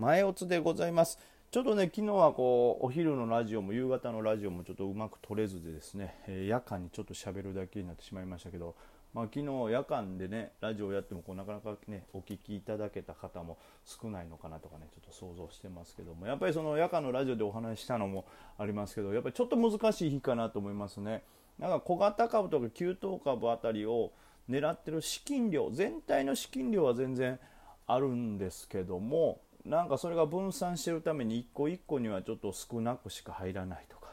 前オツでございます。ちょっとね昨日はこうお昼のラジオも夕方のラジオもちょっとうまく取れずでですね、えー、夜間にちょっと喋るだけになってしまいましたけどまあ、昨日夜間でねラジオやってもこうなかなかねお聞きいただけた方も少ないのかなとかねちょっと想像してますけどもやっぱりその夜間のラジオでお話ししたのもありますけどやっぱりちょっと難しい日かなと思いますね。なんか小型株とか急騰株あたりを狙ってる資金量全体の資金量は全然あるんですけどもなんかそれが分散してるために一個一個にはちょっと少なくしか入らないとか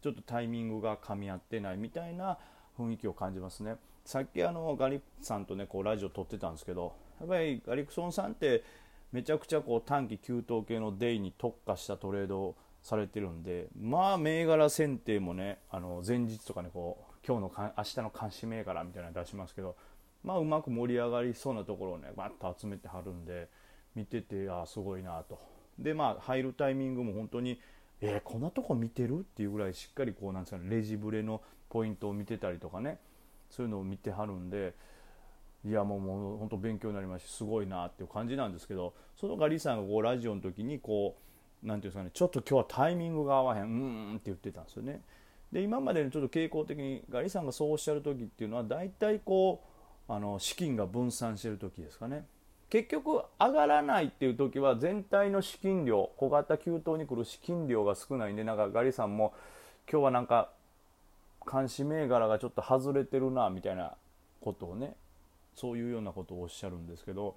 ちょっとタイミングが噛み合ってないみたいな雰囲気を感じますね。さっきあのガリさんとねこうラジオ撮ってたんですけどやっぱりガリクソンさんってめちゃくちゃこう短期急騰系のデイに特化したトレードをされてるんでまあ銘柄選定もねあの前日とかねこう今日のか明日の監視銘柄みたいなの出しますけどまあうまく盛り上がりそうなところをねバッと集めてはるんで見ててあすごいなとでまあ入るタイミングも本当にえー、こんなとこ見てるっていうぐらいしっかりこうなんですかねレジブレのポイントを見てたりとかねそういうのを見てはるんでいやもうもう本当勉強になりますしすごいなっていう感じなんですけどそのガリさんがこうラジオの時にこう何て言うんですかねちょっと今日はタイミングが合わへんうんって言ってたんですよね。で今までのちょっと傾向的にガリさんがそうおっしゃる時っていうのは大体こうあの資金が分散してる時ですかね。結局上がらないっていう時は全体の資金量小型急騰に来る資金量が少ないんでなんかガリさんも今日はなんか監視銘柄がちょっと外れてるなみたいなことをねそういうようなことをおっしゃるんですけど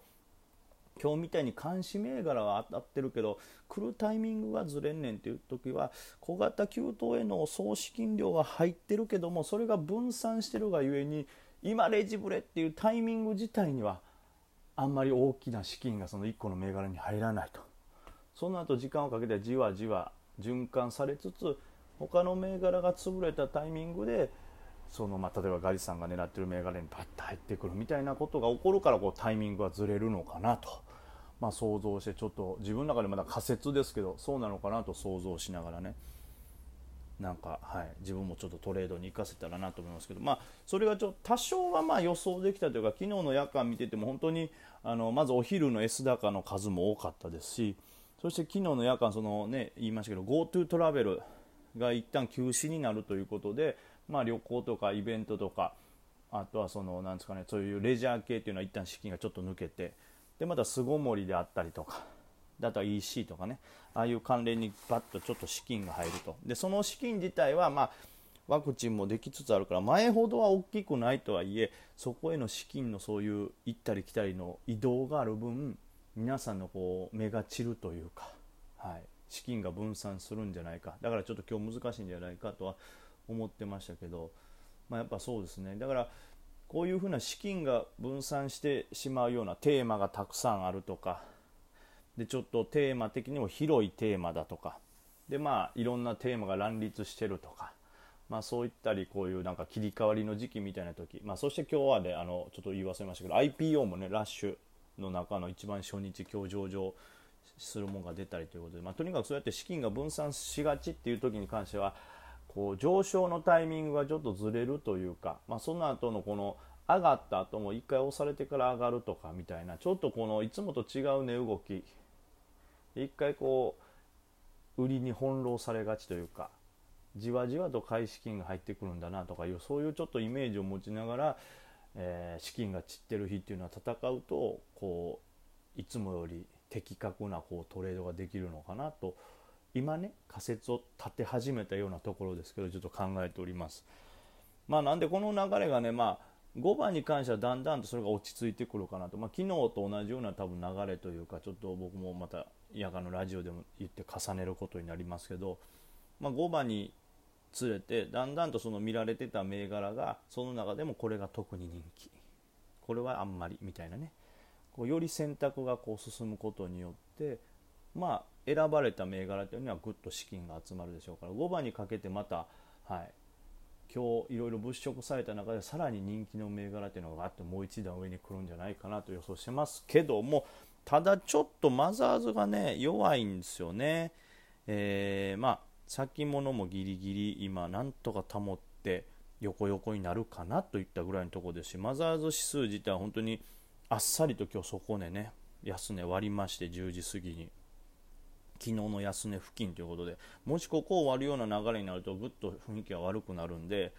今日みたいに監視銘柄は当たってるけど来るタイミングがずれんねんっていう時は小型急騰への総資金量が入ってるけどもそれが分散してるがゆえに今レジブレっていうタイミング自体にはあんまり大きな資金がその1個の銘柄に入らないと。その後時間をかけてじわじわ循環されつつ他の銘柄が潰れたタイミングでその、まあ、例えばガリさんが狙ってる銘柄にパッと入ってくるみたいなことが起こるからこうタイミングがずれるのかなと、まあ、想像してちょっと自分の中でまだ仮説ですけどそうなのかなと想像しながらね。なんか、はい、自分もちょっとトレードに行かせたらなと思いますけど、まあ、それがちょっと多少はまあ予想できたというか昨日の夜間見てても本当にあのまずお昼の S 高の数も多かったですしそして昨日の夜間その、ね、言いましたけど GoTo トラベルが一旦休止になるということで、まあ、旅行とかイベントとかあとはそのなんですかねそういうレジャー系っていうのは一旦資金がちょっと抜けてでまた巣ごもりであったりとかだとは EC とかね。ああいう関連にバッとちょっと資金が入ると。でその資金自体はまあワクチンもできつつあるから前ほどは大きくないとはいえそこへの資金のそういう行ったり来たりの移動がある分皆さんのこう目が散るというか、はい、資金が分散するんじゃないか。だからちょっと今日難しいんじゃないかとは思ってましたけど、まあ、やっぱそうですね。だからこういうふうな資金が分散してしまうようなテーマがたくさんあるとかでちょっとテーマ的にも広いテーマだとか。でまあいろんなテーマが乱立してるとか、まあ、そういったりこういうなんか切り替わりの時期みたいな時、まあ、そして今日はねあのちょっと言い忘れましたけど IPO もねラッシュの中の一番初日今日上場するものが出たりということで、まあ、とにかくそうやって資金が分散しがちっていう時に関してはこう上昇のタイミングがちょっとずれるというか、まあ、その後のこの上がった後も1回押されてから上がるとかみたいな。ちょっとこのいつもと違う値動き1回こう売りに翻弄されがちというかじわじわと買い資金が入ってくるんだなとかいうそういうちょっとイメージを持ちながら、えー、資金が散ってる日っていうのは戦うとこういつもより的確なこうトレードができるのかなと今ね仮説を立て始めたようなところですけどちょっと考えております。まあ、なんでこの流れがね、まあ、5番に関してはだんだんとそれが落ち着いてくるかなと、まあ、昨日と同じような多分流れというかちょっと僕もまた夜間のラジオでも言って重ねることになりますけど、まあ、5番につれてだんだんとその見られてた銘柄がその中でもこれが特に人気。これはあんまりみたいなね。こうより選択がこう進むことによってまあ選ばれた銘柄というのはぐっと資金が集まるでしょうから5番にかけてまた、はい、今日いろいろ物色された中でさらに人気の銘柄というのがあってもう一段上に来るんじゃないかなと予想してますけどもただちょっとマザーズがね弱いんですよね。えー、まあ先物もギリギリ今なんとか保って横横になるかなといったぐらいのところですしマザーズ指数自体は本当にあっさりと今日そこでね安値割りまして10時過ぎに。昨日の安値付近ということで。もしここを割るような流れになるとぐっと雰囲気が悪くなるんで、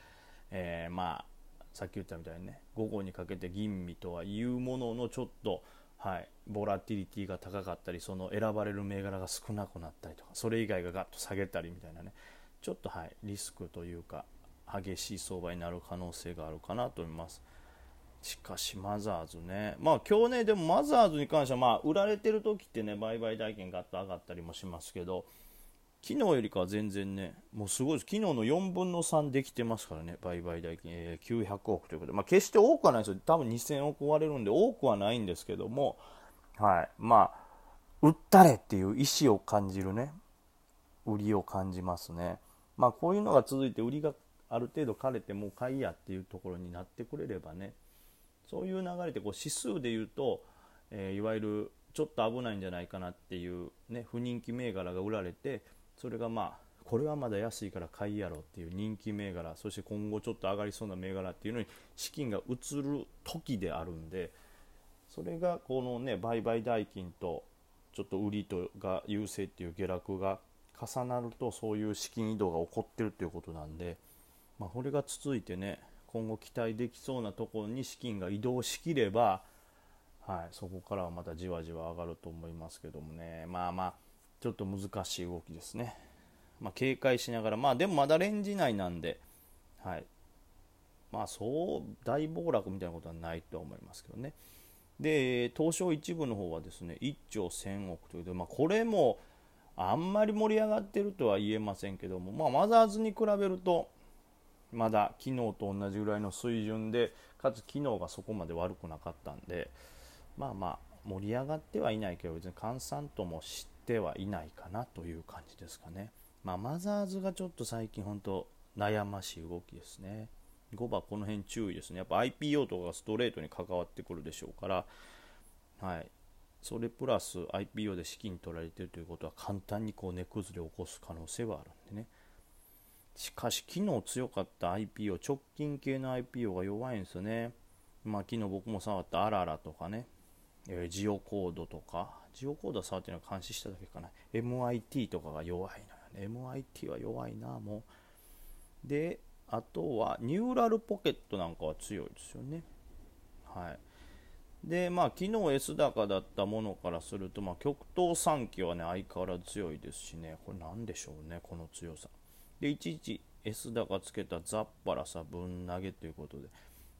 えー、まあさっき言ったみたいにね午後にかけて吟味とはいうもののちょっとはい、ボラティリティが高かったりその選ばれる銘柄が少なくなったりとかそれ以外がガッと下げたりみたいなねちょっとはいリスクというか激しい相場になる可能性があるかなと思いますしかしマザーズねまあ今日ねでもマザーズに関してはまあ売られてる時ってね売買代金ガッと上がったりもしますけど昨日よりかは全然ね、もうすごいです。昨日の4分の3できてますからね、売買代金、えー、900億ということで、まあ、決して多くはないですよ。多分2000億割れるんで、多くはないんですけども、はい。まあ、売ったれっていう意思を感じるね、売りを感じますね。まあ、こういうのが続いて、売りがある程度枯れて、もう買いやっていうところになってくれればね、そういう流れでこう指数で言うと、えー、いわゆるちょっと危ないんじゃないかなっていう、ね、不人気銘柄が売られて、それがまあこれはまだ安いから買いやろうっていう人気銘柄そして今後ちょっと上がりそうな銘柄っていうのに資金が移る時であるんでそれがこのね売買代金とちょっと売りとが優勢っていう下落が重なるとそういう資金移動が起こってるっていうことなんで、まあ、これが続いてね今後期待できそうなところに資金が移動しきれば、はい、そこからはまたじわじわ上がると思いますけどもねまあまあちょっと難しい動きですね。まあ、警戒しながら、まあでもまだレンジ内なんで、はい。まあそう大暴落みたいなことはないと思いますけどね。で、東証一部の方はですね、1兆1000億ということで、まあこれもあんまり盛り上がってるとは言えませんけども、まあマザーズに比べると、まだ昨日と同じぐらいの水準で、かつ昨日がそこまで悪くなかったんで、まあまあ盛り上がってはいないけど、別に閑散ともしてはいないかなという感じですかね。まあ、マザーズがちょっと最近本当悩ましい動きですね。5番この辺注意ですね。やっぱ IPO とかがストレートに関わってくるでしょうから、はい。それプラス IPO で資金取られてるということは簡単にこう値崩れを起こす可能性はあるんでね。しかし、昨日強かった IPO、直近系の IPO が弱いんですよね。まあ、昨日僕も触ったアララとかね、えー、ジオコードとか、ジオコードは触ってるのは監視しただけかな。MIT とかが弱いのよね。MIT は弱いな、もう。で、あとはニューラルポケットなんかは強いですよね。はい。で、まあ、昨日 S 高だったものからすると、まあ、極東3期はね、相変わらず強いですしね、これなんでしょうね、この強さ。で、いちいち S 高つけたザッパラさ、ぶん投げということで、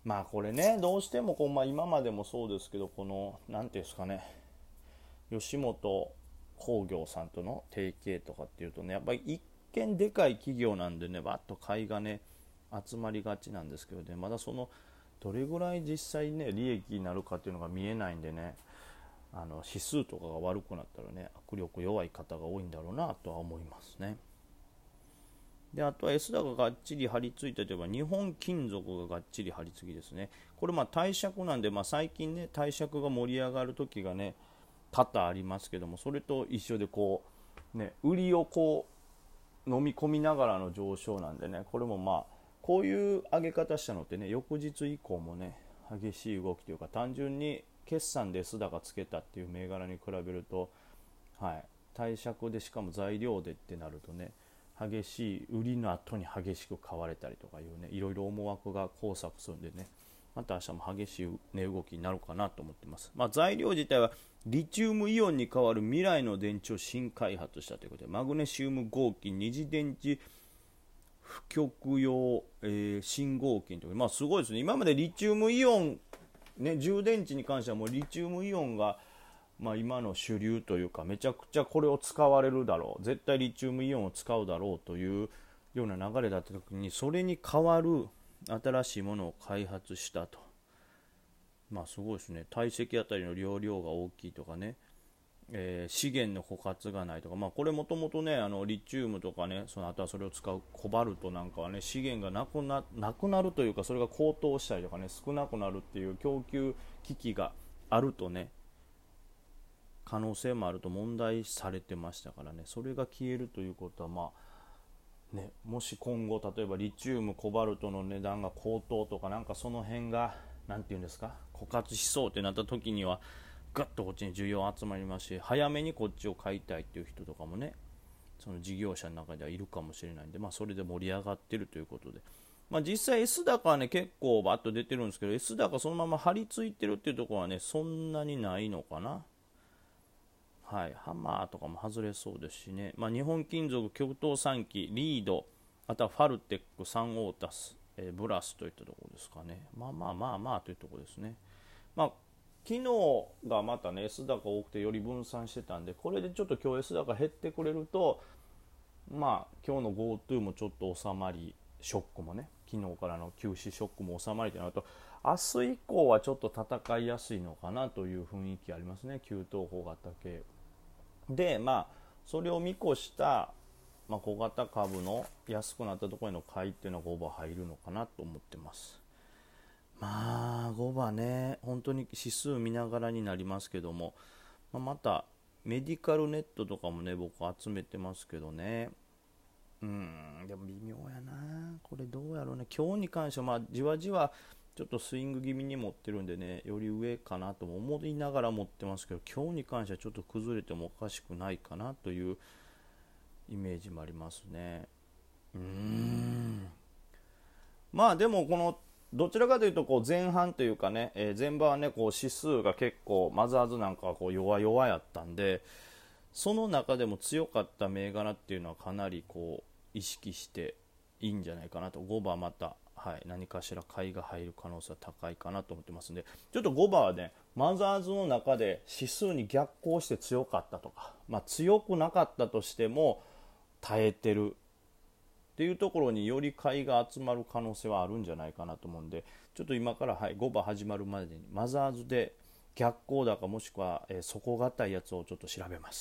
まあこれね、どうしてもこう、まあ、今までもそうですけど、この、なんていうんですかね、吉本興業さんとの提携とかっていうとね、やっぱり一見でかい企業なんでね、わっと買いがね、集まりがちなんですけどね、まだその、どれぐらい実際ね、利益になるかっていうのが見えないんでね、あの指数とかが悪くなったらね、握力弱い方が多いんだろうなとは思いますね。であとは S 高ががっちり張り付いてといえば日本金属ががっちり張り付きですね。これまあ貸借なんで、まあ、最近ね貸借が盛り上がる時がね多々ありますけどもそれと一緒でこうね売りをこう飲み込みながらの上昇なんでねこれもまあこういう上げ方したのってね翌日以降もね激しい動きというか単純に決算で S 高つけたっていう銘柄に比べるとはい貸借でしかも材料でってなるとね激しい売りの後に激しく買われたりとかいうねいろいろ思惑が交錯するんでねまた明日も激しい値動きになるかなと思ってます、まあ、材料自体はリチウムイオンに代わる未来の電池を新開発したということでマグネシウム合金二次電池不極用、えー、信号金というまあすごいですね。今までリチウムイオンね充電池に関してはもうリチウムイオンがまあ、今の主流というかめちゃくちゃこれを使われるだろう。絶対リチウムイオンを使うだろうというような流れだった時にそれに代わる新しいものを開発したと。まあすごいですね。体積あたりの容量が大きいとかね、えー、資源の枯渇がないとかまあこれもともとねあのリチウムとかねその後はそれを使うコバルトなんかはね資源がなくななくなるというかそれが高騰したりとかね少なくなるっていう供給危機があるとね可能性もあると問題されてましたからねそれが消えるということはまあねもし今後例えばリチウムコバルトの値段が高騰とかなんかその辺が何て言うんですか枯渇しそうってなった時にはガッとこっちに需要集まりますし早めにこっちを買いたいっていう人とかもねその事業者の中ではいるかもしれないんで、まあ、それで盛り上がってるということで、まあ、実際 S 高はね結構バッと出てるんですけど S 高そのまま張り付いてるっていうところはねそんなにないのかな。はい。ハンマーとかも外れそうですしね、まあ、日本金属極東3機リードあとはファルテックサンオータス、えー、ブラスといったところですかね。まあまあまあまあというところですね。まあ昨日がまたね S 高多くてより分散してたんでこれでちょっと今日 S 高減ってくれるとまあ今日の GoTo もちょっと収まりショックもね昨日からの休止ショックも収まりとなると明日以降はちょっと戦いやすいのかなという雰囲気ありますね急東方型系。でまあそれを見越した、まあ、小型株の安くなったところへの買いっていうのが5番入るのかなと思ってます。まあ5番ね本当に指数見ながらになりますけども、まあ、またメディカルネットとかもね僕集めてますけどね。うんでも微妙やな。これどうやろうね。今日に関してはまあじわじわちょっとスイング気味に持ってるんでねより上かなとも思いながら持ってますけど今日に関してはちょっと崩れてもおかしくないかなというイメージもありますね。うん。まあでもこのどちらかというとこう前半というかね、えー、前場はねこう指数が結構マザーズなんかはこう弱々やったんでその中でも強かった銘柄っていうのはかなりこう意識していいんじゃないかなと。5番また、はい、何かしら買いが入る可能性は高いかなと思ってますんで。ちょっと5番はねマザーズの中で指数に逆行して強かったとか、まあ、強くなかったとしても耐えてるっていうところにより買いが集まる可能性はあるんじゃないかなと思うんでちょっと今から、はい、5番始まるまでにマザーズで逆光高もしくは、えー、底堅いやつをちょっと調べます。